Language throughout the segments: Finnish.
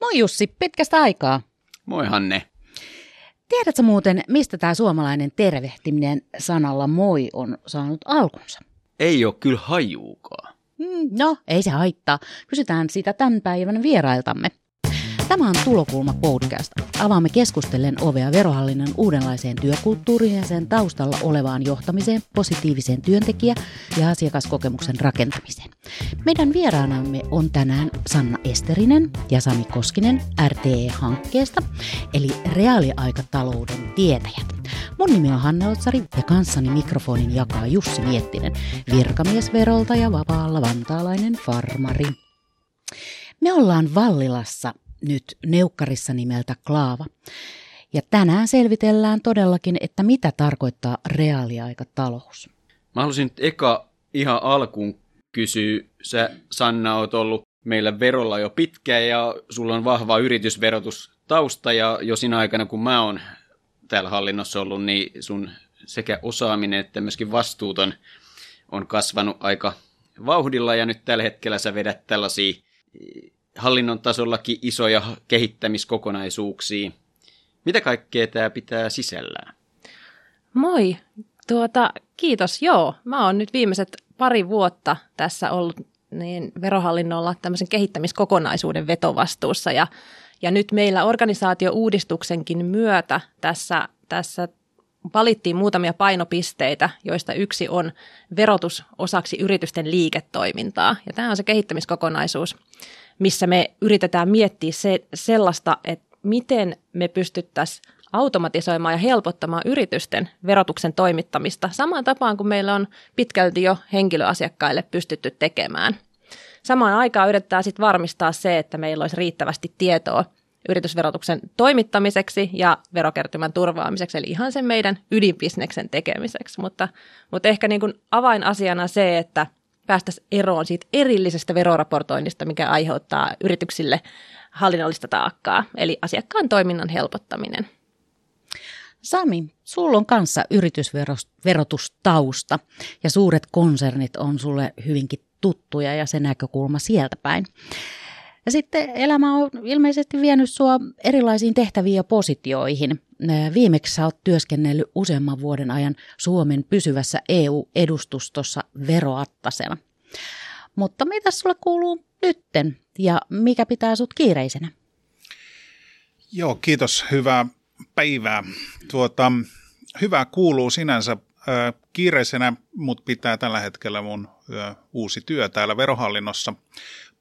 Moi Jussi, pitkästä aikaa. Moi Hanne. Tiedätkö muuten, mistä tämä suomalainen tervehtiminen sanalla moi on saanut alkunsa? Ei ole kyllä hajuukaan. Mm, no, ei se haittaa. Kysytään sitä tämän päivän vierailtamme. Tämä on Tulokulma podcast. Avaamme keskustellen ovea verohallinnon uudenlaiseen työkulttuuriin ja sen taustalla olevaan johtamiseen, positiiviseen työntekijä- ja asiakaskokemuksen rakentamiseen. Meidän vieraanamme on tänään Sanna Esterinen ja Sami Koskinen RTE-hankkeesta, eli reaaliaikatalouden tietäjät. Mun nimi on Hanne Otsari ja kanssani mikrofonin jakaa Jussi Miettinen, virkamiesverolta ja vapaalla vantaalainen farmari. Me ollaan Vallilassa nyt neukkarissa nimeltä Klaava. Ja tänään selvitellään todellakin, että mitä tarkoittaa reaaliaikatalous. Mä haluaisin nyt eka ihan alkuun kysyä, sä Sanna oot ollut meillä verolla jo pitkään ja sulla on vahva yritysverotustausta ja jo siinä aikana kun mä oon täällä hallinnossa ollut, niin sun sekä osaaminen että myöskin vastuuton on kasvanut aika vauhdilla ja nyt tällä hetkellä sä vedät tällaisia hallinnon tasollakin isoja kehittämiskokonaisuuksia. Mitä kaikkea tämä pitää sisällään? Moi, tuota, kiitos. Joo, mä oon nyt viimeiset pari vuotta tässä ollut niin verohallinnolla tämmöisen kehittämiskokonaisuuden vetovastuussa ja, ja nyt meillä organisaatiouudistuksenkin myötä tässä, tässä valittiin muutamia painopisteitä, joista yksi on verotus osaksi yritysten liiketoimintaa. Ja tämä on se kehittämiskokonaisuus, missä me yritetään miettiä se, sellaista, että miten me pystyttäisiin automatisoimaan ja helpottamaan yritysten verotuksen toimittamista samaan tapaan kuin meillä on pitkälti jo henkilöasiakkaille pystytty tekemään. Samaan aikaan yritetään sitten varmistaa se, että meillä olisi riittävästi tietoa yritysverotuksen toimittamiseksi ja verokertymän turvaamiseksi, eli ihan sen meidän ydinbisneksen tekemiseksi. Mutta, mutta ehkä niin kuin avainasiana se, että päästäisiin eroon siitä erillisestä veroraportoinnista, mikä aiheuttaa yrityksille hallinnollista taakkaa, eli asiakkaan toiminnan helpottaminen. Sami, sulla on kanssa yritysverotustausta ja suuret konsernit on sulle hyvinkin tuttuja ja se näkökulma sieltä päin. Ja sitten elämä on ilmeisesti vienyt sua erilaisiin tehtäviin ja positioihin. Viimeksi sä oot työskennellyt useamman vuoden ajan Suomen pysyvässä EU-edustustossa veroattasena. Mutta mitä sulle kuuluu nytten ja mikä pitää sut kiireisenä? Joo, kiitos. Hyvää päivää. Tuota, hyvää kuuluu sinänsä. Kiireisenä mut pitää tällä hetkellä mun uusi työ täällä verohallinnossa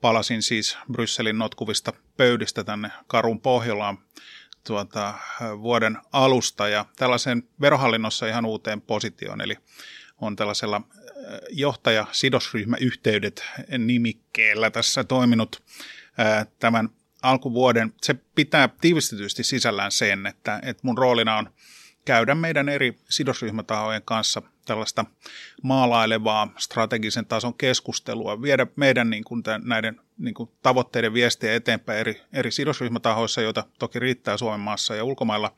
palasin siis Brysselin notkuvista pöydistä tänne Karun Pohjolaan tuota, vuoden alusta ja tällaisen verohallinnossa ihan uuteen positioon, eli on tällaisella äh, johtaja-sidosryhmäyhteydet nimikkeellä tässä toiminut äh, tämän alkuvuoden. Se pitää tiivistetysti sisällään sen, että, että mun roolina on käydä meidän eri sidosryhmätahojen kanssa tällaista maalailevaa strategisen tason keskustelua, viedä meidän niin kuin tämän, näiden niin kuin tavoitteiden viestiä eteenpäin eri, eri sidosryhmätahoissa, joita toki riittää Suomen maassa ja ulkomailla,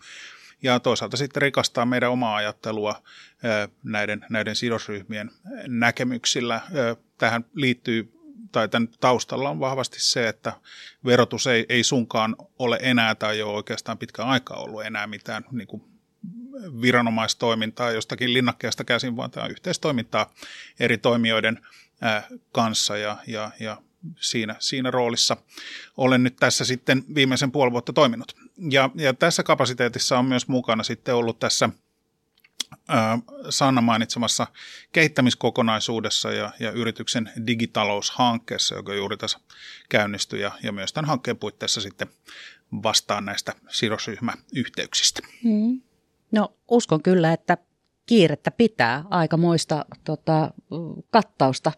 ja toisaalta sitten rikastaa meidän omaa ajattelua näiden, näiden sidosryhmien näkemyksillä. Tähän liittyy tai tämän taustalla on vahvasti se, että verotus ei, ei sunkaan ole enää tai ei ole oikeastaan pitkään aikaa ollut enää mitään niin kuin viranomaistoimintaa jostakin linnakkeesta käsin, vaan tämä on yhteistoimintaa eri toimijoiden kanssa ja, ja, ja siinä, siinä roolissa olen nyt tässä sitten viimeisen puoli vuotta toiminut. Ja, ja tässä kapasiteetissa on myös mukana sitten ollut tässä Sanna mainitsemassa kehittämiskokonaisuudessa ja, ja yrityksen digitaloushankkeessa, joka juuri tässä käynnistyi ja, ja myös tämän hankkeen puitteissa sitten vastaan näistä sidosryhmäyhteyksistä. Mm. No uskon kyllä, että kiirettä pitää aikamoista tota, kattausta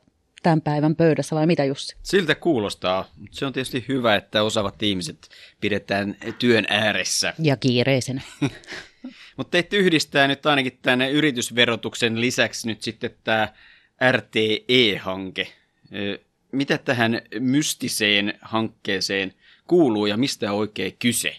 tämän päivän pöydässä, vai mitä Jussi? Siltä kuulostaa, mutta se on tietysti hyvä, että osaavat ihmiset pidetään työn ääressä. Ja kiireisenä. mutta teitä yhdistää nyt ainakin tänne yritysverotuksen lisäksi nyt sitten tämä RTE-hanke. Mitä tähän mystiseen hankkeeseen kuuluu ja mistä on oikein kyse?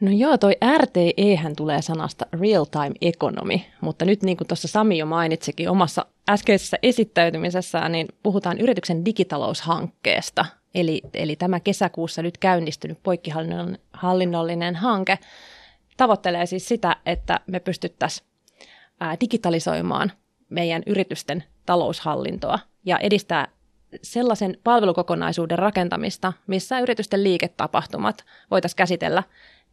No joo, toi RTE tulee sanasta Real Time Economy, mutta nyt niin kuin tuossa Sami jo mainitsikin omassa äskeisessä esittäytymisessään, niin puhutaan yrityksen digitaloushankkeesta. Eli, eli tämä kesäkuussa nyt käynnistynyt poikkihallinnollinen hanke tavoittelee siis sitä, että me pystyttäisiin digitalisoimaan meidän yritysten taloushallintoa ja edistää sellaisen palvelukokonaisuuden rakentamista, missä yritysten liiketapahtumat voitaisiin käsitellä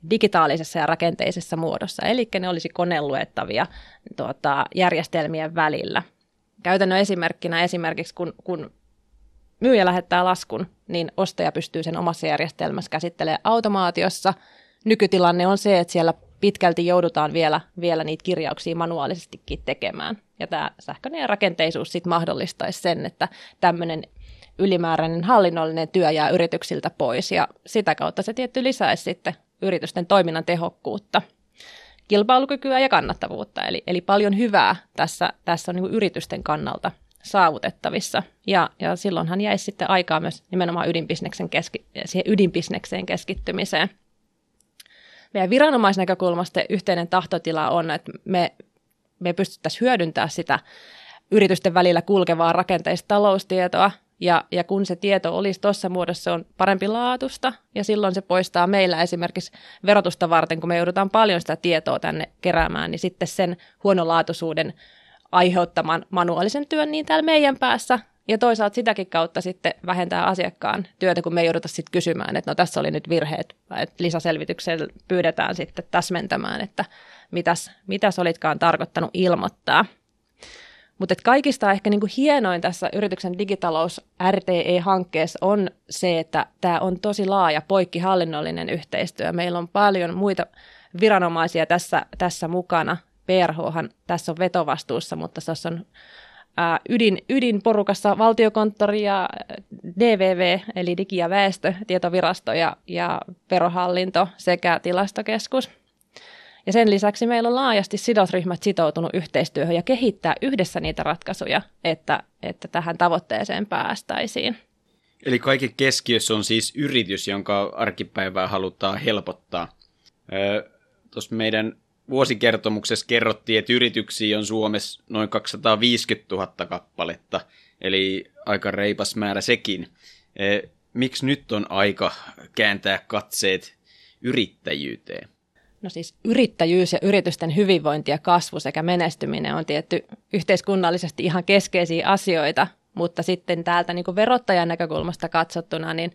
digitaalisessa ja rakenteisessa muodossa, eli ne olisi koneluettavia tuota, järjestelmien välillä. Käytännön esimerkkinä esimerkiksi, kun, kun myyjä lähettää laskun, niin ostaja pystyy sen omassa järjestelmässä käsittelemään automaatiossa. Nykytilanne on se, että siellä pitkälti joudutaan vielä, vielä niitä kirjauksia manuaalisestikin tekemään. Ja tämä sähköinen rakenteisuus sitten mahdollistaisi sen, että tämmöinen ylimääräinen hallinnollinen työ jää yrityksiltä pois ja sitä kautta se tietty lisäisi sitten yritysten toiminnan tehokkuutta, kilpailukykyä ja kannattavuutta. Eli, eli paljon hyvää tässä, tässä on niin yritysten kannalta saavutettavissa. Ja, ja silloinhan jäisi sitten aikaa myös nimenomaan ydinbisneksen keski, siihen ydinbisnekseen keskittymiseen. Meidän viranomaisnäkökulmasta yhteinen tahtotila on, että me, me pystyttäisiin hyödyntämään sitä yritysten välillä kulkevaa rakenteista taloustietoa ja, ja kun se tieto olisi tuossa muodossa, on parempi laatusta. Ja silloin se poistaa meillä esimerkiksi verotusta varten, kun me joudutaan paljon sitä tietoa tänne keräämään, niin sitten sen huonolaatuisuuden aiheuttaman manuaalisen työn niin täällä meidän päässä. Ja toisaalta sitäkin kautta sitten vähentää asiakkaan työtä, kun me ei jouduta sitten kysymään, että no tässä oli nyt virheet, että lisäselvityksellä pyydetään sitten täsmentämään, että mitäs, mitäs olitkaan tarkoittanut ilmoittaa. Mutta kaikista ehkä niinku hienoin tässä yrityksen digitalous RTE-hankkeessa on se, että tämä on tosi laaja poikkihallinnollinen yhteistyö. Meillä on paljon muita viranomaisia tässä, tässä mukana. PRH tässä on vetovastuussa, mutta tässä on ää, ydin, ydinporukassa valtiokonttori ja DVV, eli Digi- ja väestötietovirasto ja, ja verohallinto sekä tilastokeskus. Ja sen lisäksi meillä on laajasti sidosryhmät sitoutunut yhteistyöhön ja kehittää yhdessä niitä ratkaisuja, että, että tähän tavoitteeseen päästäisiin. Eli kaiken keskiössä on siis yritys, jonka arkipäivää halutaan helpottaa. Tuossa meidän vuosikertomuksessa kerrottiin, että yrityksiä on Suomessa noin 250 000 kappaletta, eli aika reipas määrä sekin. Miksi nyt on aika kääntää katseet yrittäjyyteen? No siis yrittäjyys ja yritysten hyvinvointi ja kasvu sekä menestyminen on tietty yhteiskunnallisesti ihan keskeisiä asioita, mutta sitten täältä niin verottajan näkökulmasta katsottuna, niin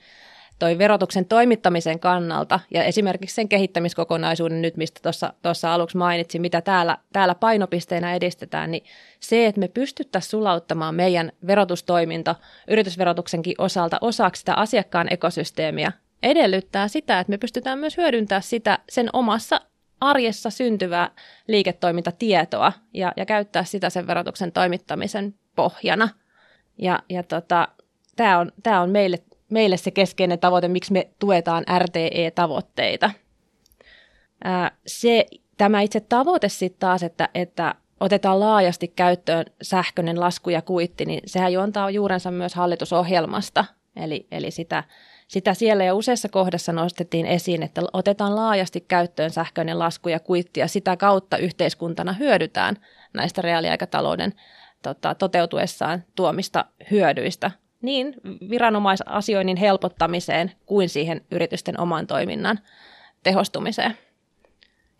toi verotuksen toimittamisen kannalta ja esimerkiksi sen kehittämiskokonaisuuden nyt, mistä tuossa aluksi mainitsin, mitä täällä, täällä painopisteenä edistetään, niin se, että me pystyttäisiin sulauttamaan meidän verotustoiminta yritysverotuksenkin osalta osaksi sitä asiakkaan ekosysteemiä, edellyttää sitä, että me pystytään myös hyödyntämään sitä sen omassa arjessa syntyvää liiketoimintatietoa ja, ja käyttää sitä sen verotuksen toimittamisen pohjana. Ja, ja tota, tämä on, tää on meille, meille se keskeinen tavoite, miksi me tuetaan RTE-tavoitteita. Ää, se, tämä itse tavoite sitten taas, että, että otetaan laajasti käyttöön sähköinen lasku ja kuitti, niin sehän juontaa juurensa myös hallitusohjelmasta. Eli, eli sitä sitä siellä jo useassa kohdassa nostettiin esiin, että otetaan laajasti käyttöön sähköinen lasku ja kuitti ja sitä kautta yhteiskuntana hyödytään näistä reaaliaikatalouden tota, toteutuessaan tuomista hyödyistä niin viranomaisasioinnin helpottamiseen kuin siihen yritysten oman toiminnan tehostumiseen.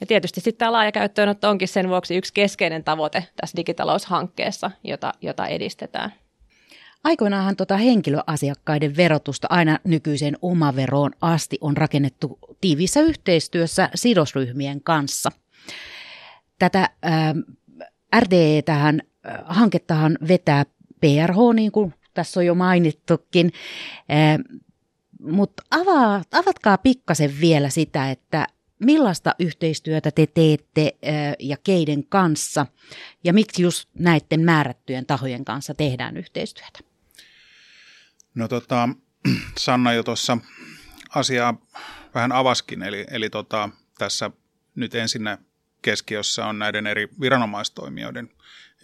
Ja tietysti sitten tämä laaja käyttöönotto onkin sen vuoksi yksi keskeinen tavoite tässä digitaloushankkeessa, jota, jota edistetään. Aikoinaanhan tuota henkilöasiakkaiden verotusta aina nykyiseen omaveroon asti on rakennettu tiiviissä yhteistyössä sidosryhmien kanssa. Tätä äh, RDE tähän äh, hankettahan vetää PRH, niin kuin tässä on jo mainittukin. Äh, mutta avatkaa pikkasen vielä sitä, että millaista yhteistyötä te teette äh, ja keiden kanssa ja miksi just näiden määrättyjen tahojen kanssa tehdään yhteistyötä? No tota, Sanna jo tuossa asiaa vähän avaskin, eli, eli tota, tässä nyt ensinnä keskiössä on näiden eri viranomaistoimijoiden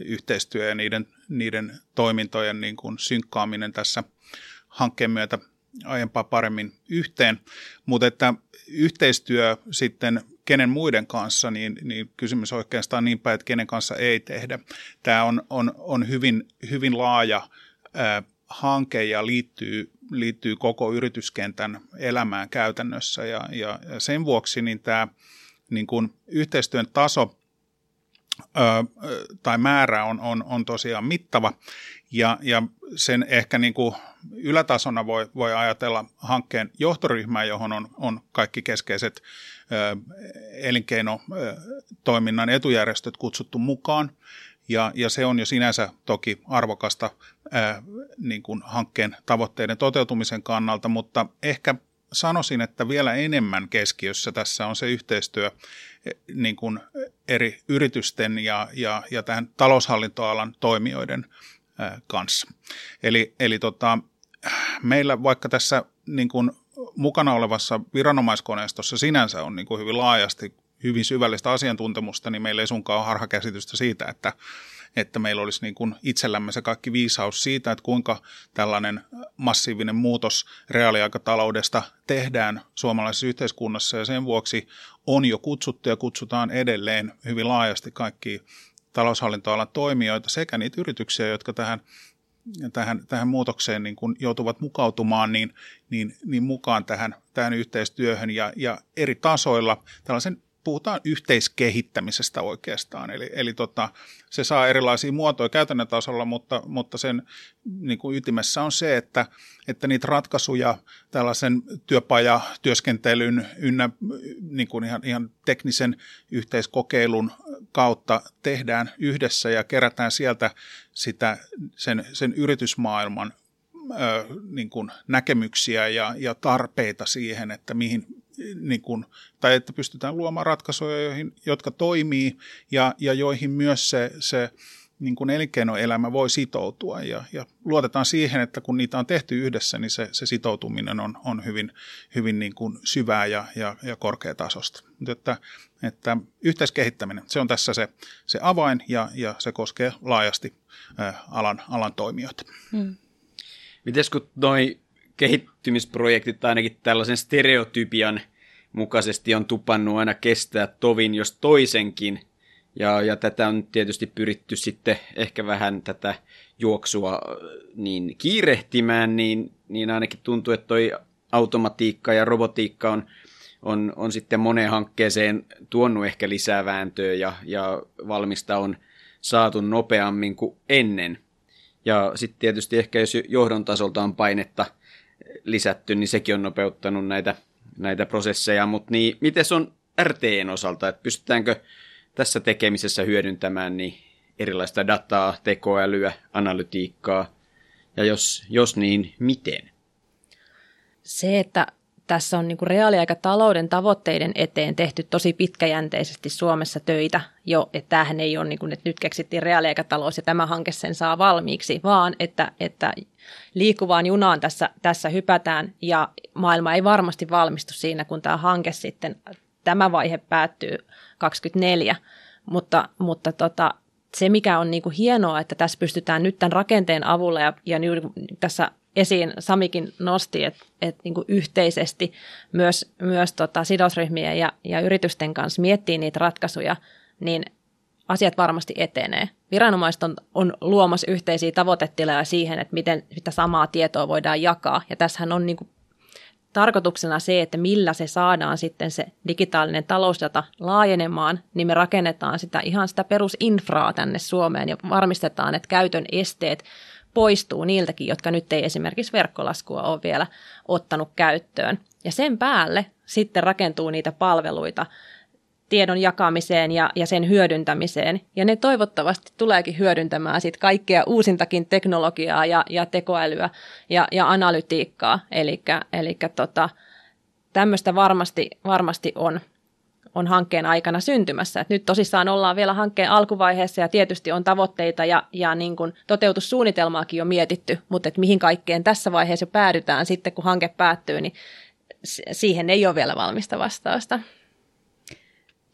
yhteistyö ja niiden, niiden toimintojen niin kuin synkkaaminen tässä hankkeen myötä aiempaa paremmin yhteen, mutta että yhteistyö sitten kenen muiden kanssa, niin, niin kysymys oikeastaan niin päin, että kenen kanssa ei tehdä. Tämä on, on, on hyvin, hyvin laaja ää, hanke ja liittyy, liittyy koko yrityskentän elämään käytännössä ja, ja, ja sen vuoksi niin tämä niin kuin yhteistyön taso ö, tai määrä on, on, on tosiaan mittava ja, ja sen ehkä niin kuin ylätasona voi, voi ajatella hankkeen johtoryhmää, johon on, on kaikki keskeiset ö, elinkeinotoiminnan etujärjestöt kutsuttu mukaan. Ja, ja se on jo sinänsä toki arvokasta ää, niin kuin hankkeen tavoitteiden toteutumisen kannalta, mutta ehkä sanoisin, että vielä enemmän keskiössä tässä on se yhteistyö niin kuin eri yritysten ja, ja, ja tähän taloushallintoalan toimijoiden ää, kanssa. Eli, eli tota, meillä vaikka tässä niin kuin mukana olevassa viranomaiskoneistossa sinänsä on niin kuin hyvin laajasti hyvin syvällistä asiantuntemusta, niin meillä ei sunkaan ole harhakäsitystä siitä, että, että meillä olisi niin kuin itsellämme se kaikki viisaus siitä, että kuinka tällainen massiivinen muutos reaaliaikataloudesta tehdään suomalaisessa yhteiskunnassa. Ja sen vuoksi on jo kutsuttu ja kutsutaan edelleen hyvin laajasti kaikki taloushallintoalan toimijoita sekä niitä yrityksiä, jotka tähän tähän, tähän muutokseen niin kun joutuvat mukautumaan, niin, niin, niin mukaan tähän, tähän yhteistyöhön ja, ja eri tasoilla tällaisen puhutaan yhteiskehittämisestä oikeastaan. Eli, eli tota, se saa erilaisia muotoja käytännön tasolla, mutta, mutta sen niin kuin ytimessä on se, että, että niitä ratkaisuja tällaisen työpajatyöskentelyn ynnä niin kuin ihan, ihan teknisen yhteiskokeilun kautta tehdään yhdessä ja kerätään sieltä sitä, sen, sen yritysmaailman niin kuin näkemyksiä ja, ja tarpeita siihen, että mihin, niin kuin, tai että pystytään luomaan ratkaisuja, joihin, jotka toimii ja, ja joihin myös se, se niin kuin elinkeinoelämä voi sitoutua ja, ja luotetaan siihen, että kun niitä on tehty yhdessä, niin se, se sitoutuminen on, on hyvin, hyvin niin kuin syvää ja, ja, ja korkeatasosta. Mutta että, että yhteiskehittäminen, se on tässä se, se avain ja, ja se koskee laajasti alan, alan toimijoita. Hmm. Mites kun noi kehittymisprojektit ainakin tällaisen stereotypian mukaisesti on tupannut aina kestää tovin jos toisenkin. Ja, ja tätä on tietysti pyritty sitten ehkä vähän tätä juoksua niin kiirehtimään, niin, niin ainakin tuntuu, että toi automatiikka ja robotiikka on, on, on sitten moneen hankkeeseen tuonut ehkä lisää vääntöä ja, ja valmista on saatu nopeammin kuin ennen. Ja sitten tietysti ehkä jos johdon tasolta on painetta lisätty, niin sekin on nopeuttanut näitä, näitä prosesseja. Mutta niin, miten se on RTn osalta, että pystytäänkö tässä tekemisessä hyödyntämään niin erilaista dataa, tekoälyä, analytiikkaa, ja jos, jos niin, miten? Se, että tässä on niin kuin reaaliaikatalouden tavoitteiden eteen tehty tosi pitkäjänteisesti Suomessa töitä jo, että tämähän ei ole niin kuin, että nyt keksittiin reaaliaikatalous ja tämä hanke sen saa valmiiksi, vaan että, että liikkuvaan junaan tässä, tässä hypätään ja maailma ei varmasti valmistu siinä, kun tämä hanke sitten, tämä vaihe päättyy 24, mutta, mutta tota, se mikä on niin kuin hienoa, että tässä pystytään nyt tämän rakenteen avulla ja, ja tässä esiin Samikin nosti, että, että niin yhteisesti myös, myös tota sidosryhmien ja, ja yritysten kanssa miettii niitä ratkaisuja, niin asiat varmasti etenee. Viranomaiset on, on luomassa yhteisiä tavoitetiloja siihen, että miten sitä samaa tietoa voidaan jakaa. Ja tässähän on niin kuin tarkoituksena se, että millä se saadaan sitten se digitaalinen talousdata laajenemaan, niin me rakennetaan sitä ihan sitä perusinfraa tänne Suomeen ja varmistetaan, että käytön esteet poistuu niiltäkin, jotka nyt ei esimerkiksi verkkolaskua ole vielä ottanut käyttöön. Ja sen päälle sitten rakentuu niitä palveluita tiedon jakamiseen ja, ja sen hyödyntämiseen. Ja ne toivottavasti tuleekin hyödyntämään sit kaikkea uusintakin teknologiaa ja, ja tekoälyä ja, ja analytiikkaa. Eli tota, tämmöistä varmasti, varmasti on on hankkeen aikana syntymässä. Et nyt tosissaan ollaan vielä hankkeen alkuvaiheessa ja tietysti on tavoitteita ja, ja niin kuin toteutussuunnitelmaakin jo mietitty, mutta et mihin kaikkeen tässä vaiheessa jo päädytään sitten, kun hanke päättyy, niin siihen ei ole vielä valmista vastausta.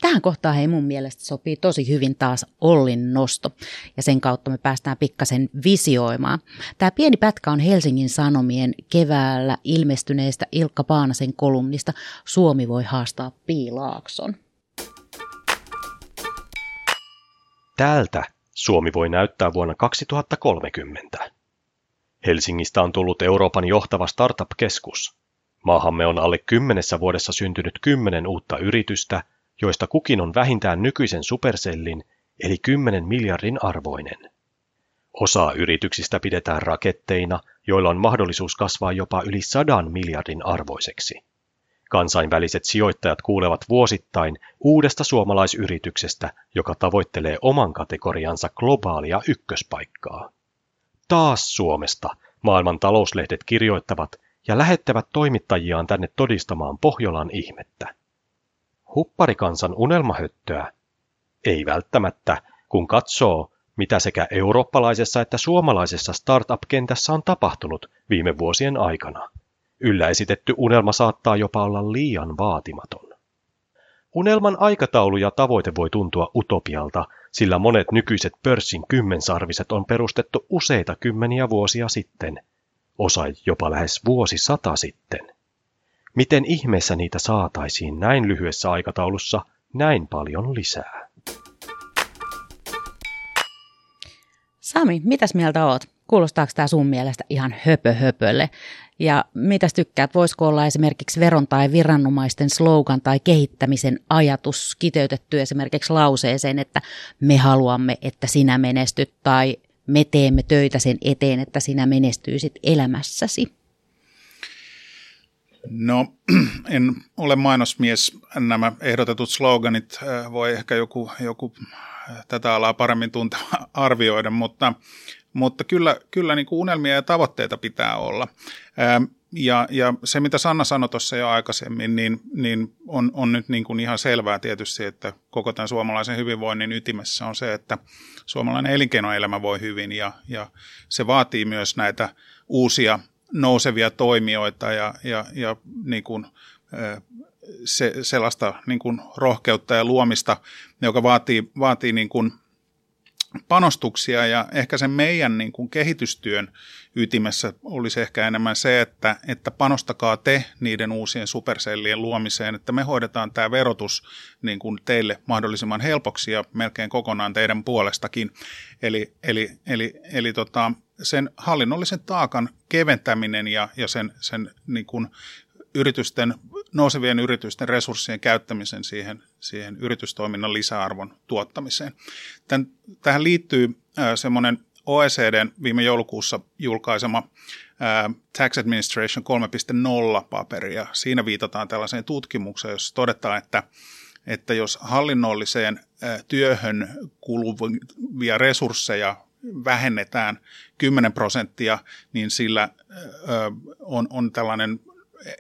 Tähän kohtaan hei mun mielestä sopii tosi hyvin taas Ollin nosto ja sen kautta me päästään pikkasen visioimaan. Tämä pieni pätkä on Helsingin Sanomien keväällä ilmestyneestä Ilkka Paanasen kolumnista Suomi voi haastaa Piilaakson. Täältä Suomi voi näyttää vuonna 2030. Helsingistä on tullut Euroopan johtava startup-keskus. Maahamme on alle kymmenessä vuodessa syntynyt kymmenen uutta yritystä, joista kukin on vähintään nykyisen Supercellin eli 10 miljardin arvoinen. Osaa yrityksistä pidetään raketteina, joilla on mahdollisuus kasvaa jopa yli sadan miljardin arvoiseksi. Kansainväliset sijoittajat kuulevat vuosittain uudesta suomalaisyrityksestä, joka tavoittelee oman kategoriansa globaalia ykköspaikkaa. Taas Suomesta maailman talouslehdet kirjoittavat ja lähettävät toimittajiaan tänne todistamaan Pohjolan ihmettä. Hupparikansan unelmahöttöä? Ei välttämättä, kun katsoo, mitä sekä eurooppalaisessa että suomalaisessa startup-kentässä on tapahtunut viime vuosien aikana. Yllä esitetty unelma saattaa jopa olla liian vaatimaton. Unelman aikataulu ja tavoite voi tuntua utopialta, sillä monet nykyiset pörssin kymmensarviset on perustettu useita kymmeniä vuosia sitten, osa jopa lähes vuosi sata sitten. Miten ihmeessä niitä saataisiin näin lyhyessä aikataulussa näin paljon lisää? Sami, mitäs mieltä oot? Kuulostaako tämä sun mielestä ihan höpö höpölle? Ja mitäs tykkäät, voisiko olla esimerkiksi veron tai viranomaisten slogan tai kehittämisen ajatus kiteytetty esimerkiksi lauseeseen, että me haluamme, että sinä menestyt tai me teemme töitä sen eteen, että sinä menestyisit elämässäsi? No, en ole mainosmies. Nämä ehdotetut sloganit äh, voi ehkä joku, joku äh, tätä alaa paremmin tunteva arvioida, mutta mutta kyllä, kyllä niin kuin unelmia ja tavoitteita pitää olla. Ja, ja se, mitä Sanna sanoi tuossa jo aikaisemmin, niin, niin on, on nyt niin kuin ihan selvää tietysti, että koko tämän suomalaisen hyvinvoinnin ytimessä on se, että suomalainen elinkeinoelämä voi hyvin ja, ja se vaatii myös näitä uusia nousevia toimijoita ja, ja, ja niin kuin, se, sellaista niin kuin rohkeutta ja luomista, joka vaatii, vaatii niin kuin – panostuksia ja ehkä sen meidän niin kuin kehitystyön ytimessä olisi ehkä enemmän se, että, että panostakaa te niiden uusien supersellien luomiseen, että me hoidetaan tämä verotus niin kuin teille mahdollisimman helpoksi ja melkein kokonaan teidän puolestakin. Eli, eli, eli, eli tota, sen hallinnollisen taakan keventäminen ja, ja sen, sen niin kuin yritysten, nousevien yritysten resurssien käyttämisen siihen, siihen yritystoiminnan lisäarvon tuottamiseen. Tän, tähän liittyy semmoinen OECDn viime joulukuussa julkaisema äh, Tax Administration 3.0-paperi, ja siinä viitataan tällaiseen tutkimukseen, jossa todetaan, että, että jos hallinnolliseen työhön kuluvia resursseja vähennetään 10 prosenttia, niin sillä on, on tällainen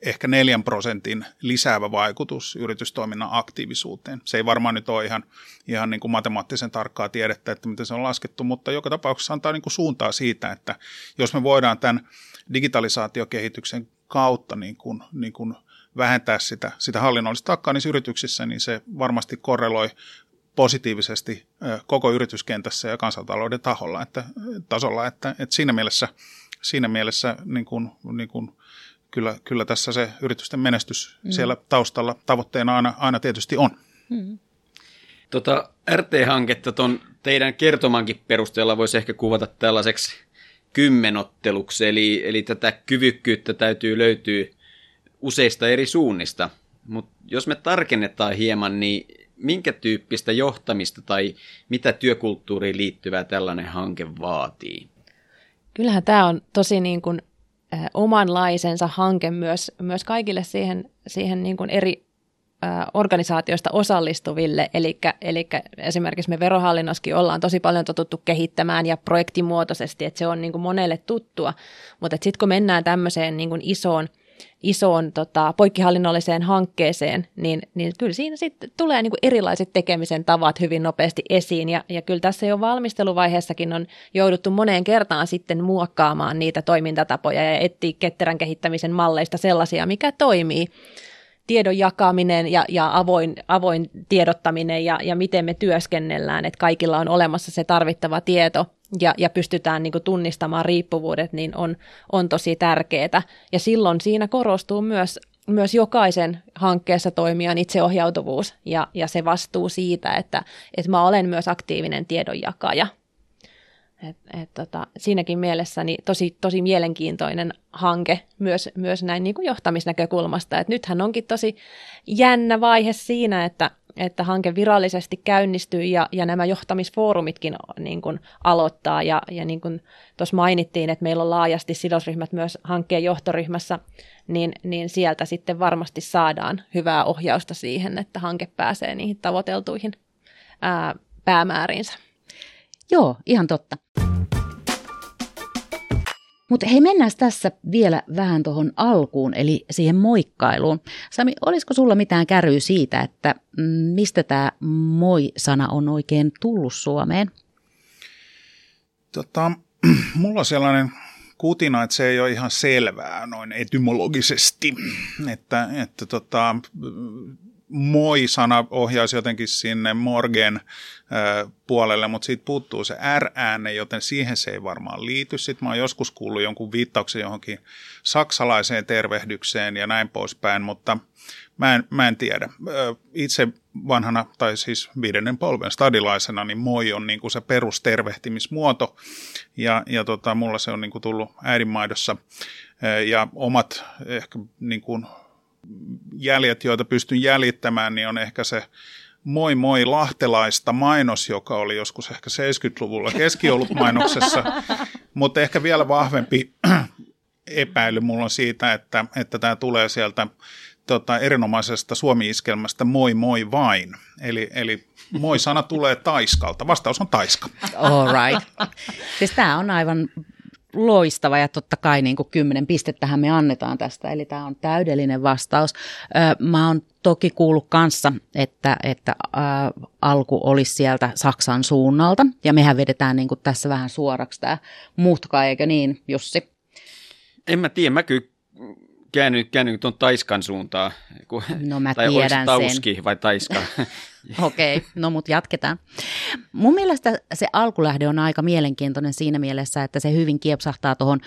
ehkä neljän prosentin lisäävä vaikutus yritystoiminnan aktiivisuuteen. Se ei varmaan nyt ole ihan, ihan niin kuin matemaattisen tarkkaa tiedettä, että miten se on laskettu, mutta joka tapauksessa antaa niin kuin suuntaa siitä, että jos me voidaan tämän digitalisaatiokehityksen kautta niin kuin, niin kuin vähentää sitä, sitä hallinnollista takkaa niissä yrityksissä, niin se varmasti korreloi positiivisesti koko yrityskentässä ja kansantalouden taholla, että, tasolla, että, että siinä mielessä, siinä mielessä niin kuin, niin kuin kyllä, kyllä tässä se yritysten menestys mm. siellä taustalla tavoitteena aina, aina tietysti on. Mm. Tota, RT-hanketta tuon teidän kertomankin perusteella voisi ehkä kuvata tällaiseksi kymmenotteluksi, eli, eli tätä kyvykkyyttä täytyy löytyä useista eri suunnista. Mutta jos me tarkennetaan hieman, niin minkä tyyppistä johtamista tai mitä työkulttuuriin liittyvää tällainen hanke vaatii? Kyllähän tämä on tosi niin kuin omanlaisensa hanke myös, myös kaikille siihen, siihen niin kuin eri organisaatioista osallistuville, eli, eli esimerkiksi me verohallinnoskin ollaan tosi paljon totuttu kehittämään ja projektimuotoisesti, että se on niin kuin monelle tuttua, mutta sitten kun mennään tämmöiseen niin kuin isoon – isoon tota, poikkihallinnolliseen hankkeeseen, niin, niin kyllä siinä sitten tulee niin kuin erilaiset tekemisen tavat hyvin nopeasti esiin. Ja, ja kyllä tässä jo valmisteluvaiheessakin on jouduttu moneen kertaan sitten muokkaamaan niitä toimintatapoja ja etsiä ketterän kehittämisen malleista sellaisia, mikä toimii tiedon jakaminen ja, ja avoin, avoin tiedottaminen ja, ja miten me työskennellään, että kaikilla on olemassa se tarvittava tieto ja, ja pystytään niin kuin tunnistamaan riippuvuudet, niin on, on tosi tärkeää. Ja silloin siinä korostuu myös, myös jokaisen hankkeessa toimijan itseohjautuvuus ja, ja se vastuu siitä, että, että mä olen myös aktiivinen tiedonjakaja. Et, et tota, siinäkin mielessä niin tosi, tosi mielenkiintoinen hanke myös, myös näin niin kuin johtamisnäkökulmasta. Et nythän onkin tosi jännä vaihe siinä, että, että hanke virallisesti käynnistyy ja, ja nämä johtamisfoorumitkin niin kuin aloittaa. Ja, ja niin kuin tuossa mainittiin, että meillä on laajasti sidosryhmät myös hankkeen johtoryhmässä, niin, niin sieltä sitten varmasti saadaan hyvää ohjausta siihen, että hanke pääsee niihin tavoiteltuihin ää, päämääriinsä. Joo, ihan totta. Mutta hei, mennään tässä vielä vähän tuohon alkuun, eli siihen moikkailuun. Sami, olisiko sulla mitään käryä siitä, että mm, mistä tämä moi-sana on oikein tullut Suomeen? Tota, mulla on sellainen kutina, että se ei ole ihan selvää noin etymologisesti, että, että tota, moi-sana ohjaisi jotenkin sinne morgen puolelle, mutta siitä puuttuu se R-ääne, joten siihen se ei varmaan liity. Sitten mä oon joskus kuullut jonkun viittauksen johonkin saksalaiseen tervehdykseen ja näin poispäin, mutta mä en, mä en tiedä. Itse vanhana, tai siis viidennen polven stadilaisena, niin moi on niin kuin se perustervehtimismuoto, ja, ja tota, mulla se on niin kuin tullut äidinmaidossa, ja omat ehkä niin kuin jäljet, joita pystyn jäljittämään, niin on ehkä se Moi moi lahtelaista mainos, joka oli joskus ehkä 70-luvulla keskiolutmainoksessa, mutta ehkä vielä vahvempi epäily mulla on siitä, että, että tämä tulee sieltä tota, erinomaisesta suomi-iskelmästä moi moi vain. Eli, eli moi-sana tulee taiskalta. Vastaus on taiska. All right. Siis tämä on aivan loistava ja totta kai niin kuin kymmenen pistettähän me annetaan tästä, eli tämä on täydellinen vastaus. Mä oon toki kuullut kanssa, että, että alku olisi sieltä Saksan suunnalta, ja mehän vedetään niin kuin tässä vähän suoraksi tämä mutka, eikö niin, Jussi? En mä tiedä, mä kyllä käänny, käänny tuon Taiskan suuntaan. No mä tai tiedän tauski sen. vai Taiska? Okei, okay, no mutta jatketaan. Mun mielestä se alkulähde on aika mielenkiintoinen siinä mielessä, että se hyvin kiepsahtaa tuohon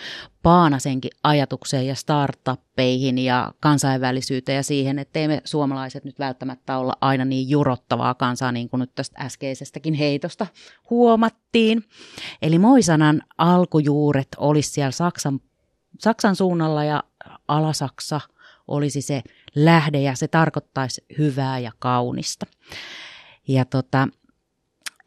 Paanasenkin ajatukseen ja startuppeihin ja kansainvälisyyteen ja siihen, että ei me suomalaiset nyt välttämättä olla aina niin jurottavaa kansaa, niin kuin nyt tästä äskeisestäkin heitosta huomattiin. Eli Moisanan alkujuuret olisi siellä Saksan, Saksan suunnalla ja Alasaksa olisi se lähde ja se tarkoittaisi hyvää ja kaunista. Ja tota,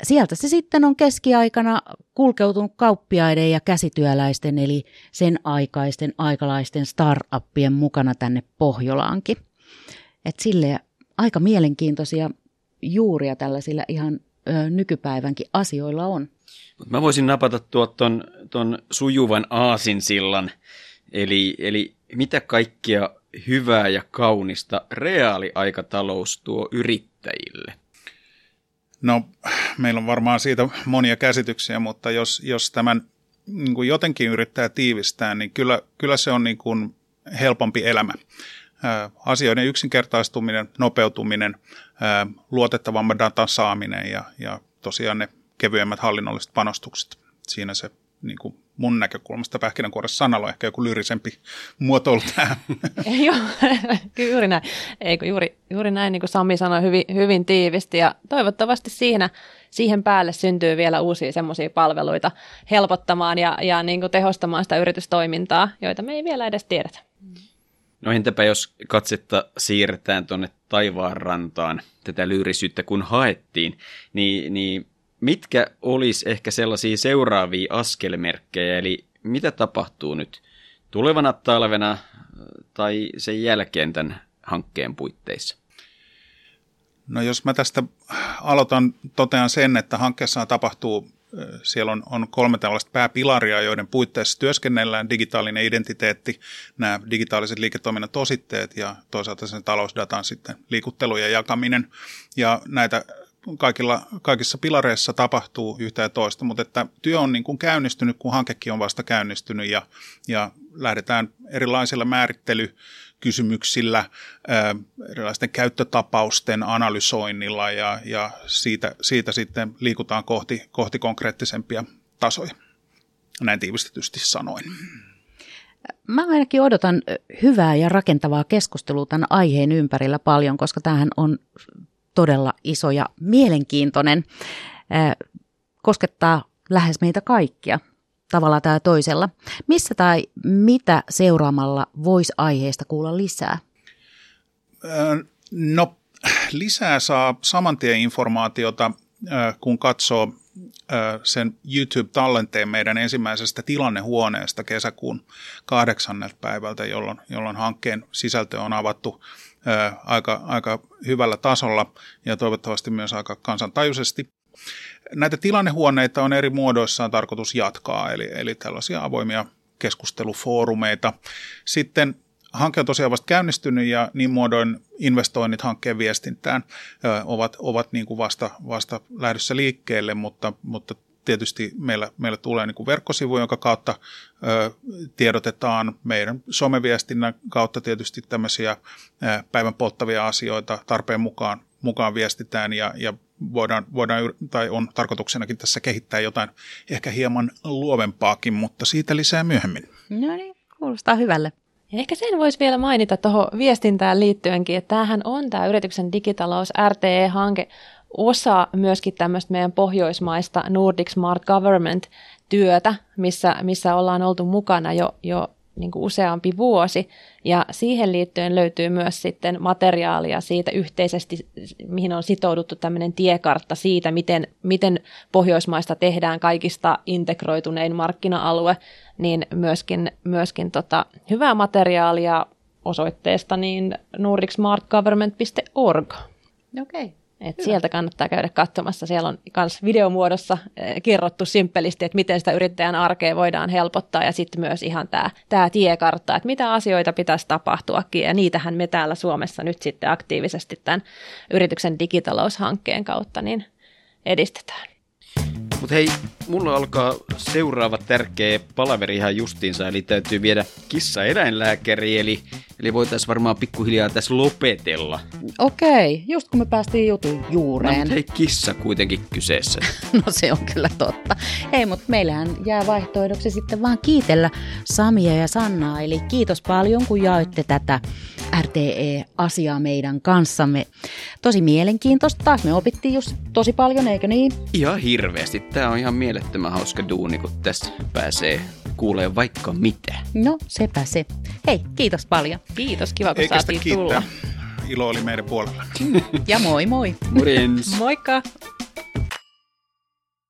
sieltä se sitten on keskiaikana kulkeutunut kauppiaiden ja käsityöläisten eli sen aikaisten aikalaisten startuppien mukana tänne Pohjolaankin. Et sille aika mielenkiintoisia juuria tällaisilla ihan ö, nykypäivänkin asioilla on. Mä voisin napata tuon ton sujuvan aasinsillan, eli, eli mitä kaikkia hyvää ja kaunista reaaliaikatalous tuo yrittäjille? No, meillä on varmaan siitä monia käsityksiä, mutta jos, jos tämän niin kuin jotenkin yrittää tiivistää, niin kyllä, kyllä se on niin kuin helpompi elämä. Asioiden yksinkertaistuminen, nopeutuminen, luotettavamman datan saaminen ja, ja tosiaan ne kevyemmät hallinnolliset panostukset. Siinä se niin kuin mun näkökulmasta pähkinänkuoressa sanalla on ehkä joku lyrisempi muotoilu tähän. Joo, kyllä juuri näin. Eikö, juuri, juuri näin, niin kuin Sami sanoi hyvin, hyvin tiivisti ja toivottavasti siinä, siihen päälle syntyy vielä uusia semmoisia palveluita helpottamaan ja, ja niin kuin tehostamaan sitä yritystoimintaa, joita me ei vielä edes tiedetä. No entäpä jos katsetta siirretään tuonne taivaanrantaan tätä lyyrisyyttä kun haettiin, niin, niin mitkä olisi ehkä sellaisia seuraavia askelmerkkejä, eli mitä tapahtuu nyt tulevana talvena äh, tai sen jälkeen tämän hankkeen puitteissa? No jos mä tästä aloitan, totean sen, että hankkeessa tapahtuu, äh, siellä on, on kolme tällaista pääpilaria, joiden puitteissa työskennellään, digitaalinen identiteetti, nämä digitaaliset liiketoiminnan tositteet ja toisaalta sen talousdatan sitten liikuttelu ja jakaminen. Ja näitä kaikilla, kaikissa pilareissa tapahtuu yhtä ja toista, mutta että työ on niin kuin käynnistynyt, kun hankekin on vasta käynnistynyt ja, ja lähdetään erilaisilla määrittelykysymyksillä, erilaisten käyttötapausten analysoinnilla ja, ja siitä, siitä sitten liikutaan kohti, kohti konkreettisempia tasoja. Näin tiivistetysti sanoin. Mä ainakin odotan hyvää ja rakentavaa keskustelua tämän aiheen ympärillä paljon, koska tämähän on todella iso ja mielenkiintoinen. Koskettaa lähes meitä kaikkia tavalla tai toisella. Missä tai mitä seuraamalla voisi aiheesta kuulla lisää? No lisää saa saman tien informaatiota, kun katsoo sen YouTube-tallenteen meidän ensimmäisestä tilannehuoneesta kesäkuun kahdeksannelta päivältä, jolloin, jolloin hankkeen sisältö on avattu aika, aika hyvällä tasolla ja toivottavasti myös aika kansantajuisesti. Näitä tilannehuoneita on eri muodoissaan tarkoitus jatkaa, eli, eli tällaisia avoimia keskustelufoorumeita. Sitten hanke on tosiaan vasta käynnistynyt ja niin muodoin investoinnit hankkeen viestintään ovat, ovat niin kuin vasta, vasta lähdössä liikkeelle, mutta, mutta tietysti meillä, meillä tulee niin kuin verkkosivu, jonka kautta ö, tiedotetaan meidän someviestinnän kautta tietysti tämmöisiä ö, päivän polttavia asioita tarpeen mukaan, mukaan viestitään ja, ja voidaan, voidaan, tai on tarkoituksenakin tässä kehittää jotain ehkä hieman luovempaakin, mutta siitä lisää myöhemmin. No niin, kuulostaa hyvälle. Ja ehkä sen voisi vielä mainita tuohon viestintään liittyenkin, että tämähän on tämä yrityksen digitalous RTE-hanke osa myöskin tämmöistä meidän pohjoismaista Nordic Smart Government työtä, missä, missä ollaan oltu mukana jo, jo niin kuin useampi vuosi. Ja siihen liittyen löytyy myös sitten materiaalia siitä yhteisesti, mihin on sitouduttu tämmöinen tiekartta siitä, miten, miten Pohjoismaista tehdään kaikista integroitunein markkina-alue, niin myöskin, myöskin tota, hyvää materiaalia osoitteesta niin nordicsmartgovernment.org. Okei. Okay. Et sieltä kannattaa käydä katsomassa. Siellä on myös videomuodossa eh, kerrottu simppelisti, että miten sitä yrittäjän arkea voidaan helpottaa ja sitten myös ihan tämä tää tiekartta, että mitä asioita pitäisi tapahtuakin ja niitähän me täällä Suomessa nyt sitten aktiivisesti tämän yrityksen digitaloushankkeen kautta niin edistetään. Mutta hei, mulla alkaa seuraava tärkeä palaveri ihan justiinsa, eli täytyy viedä kissa eläinlääkäri, eli, eli voitaisiin varmaan pikkuhiljaa tässä lopetella. Okei, just kun me päästiin jutun juureen. No, hei, kissa kuitenkin kyseessä. no se on kyllä totta. Hei, mutta meillähän jää vaihtoehdoksi sitten vaan kiitellä Samia ja Sannaa, eli kiitos paljon kun jaoitte tätä RTE-asiaa meidän kanssamme. Tosi mielenkiintoista. Taas me opittiin just tosi paljon, eikö niin? Ihan hirveästi. Tämä on ihan mielettömän hauska duuni, kun tässä pääsee kuulee vaikka mitä. No, sepä se. Hei, kiitos paljon. Kiitos, kiva kun Eikä saatiin tulla. Ilo oli meidän puolella. ja moi moi. Morjens. Moikka.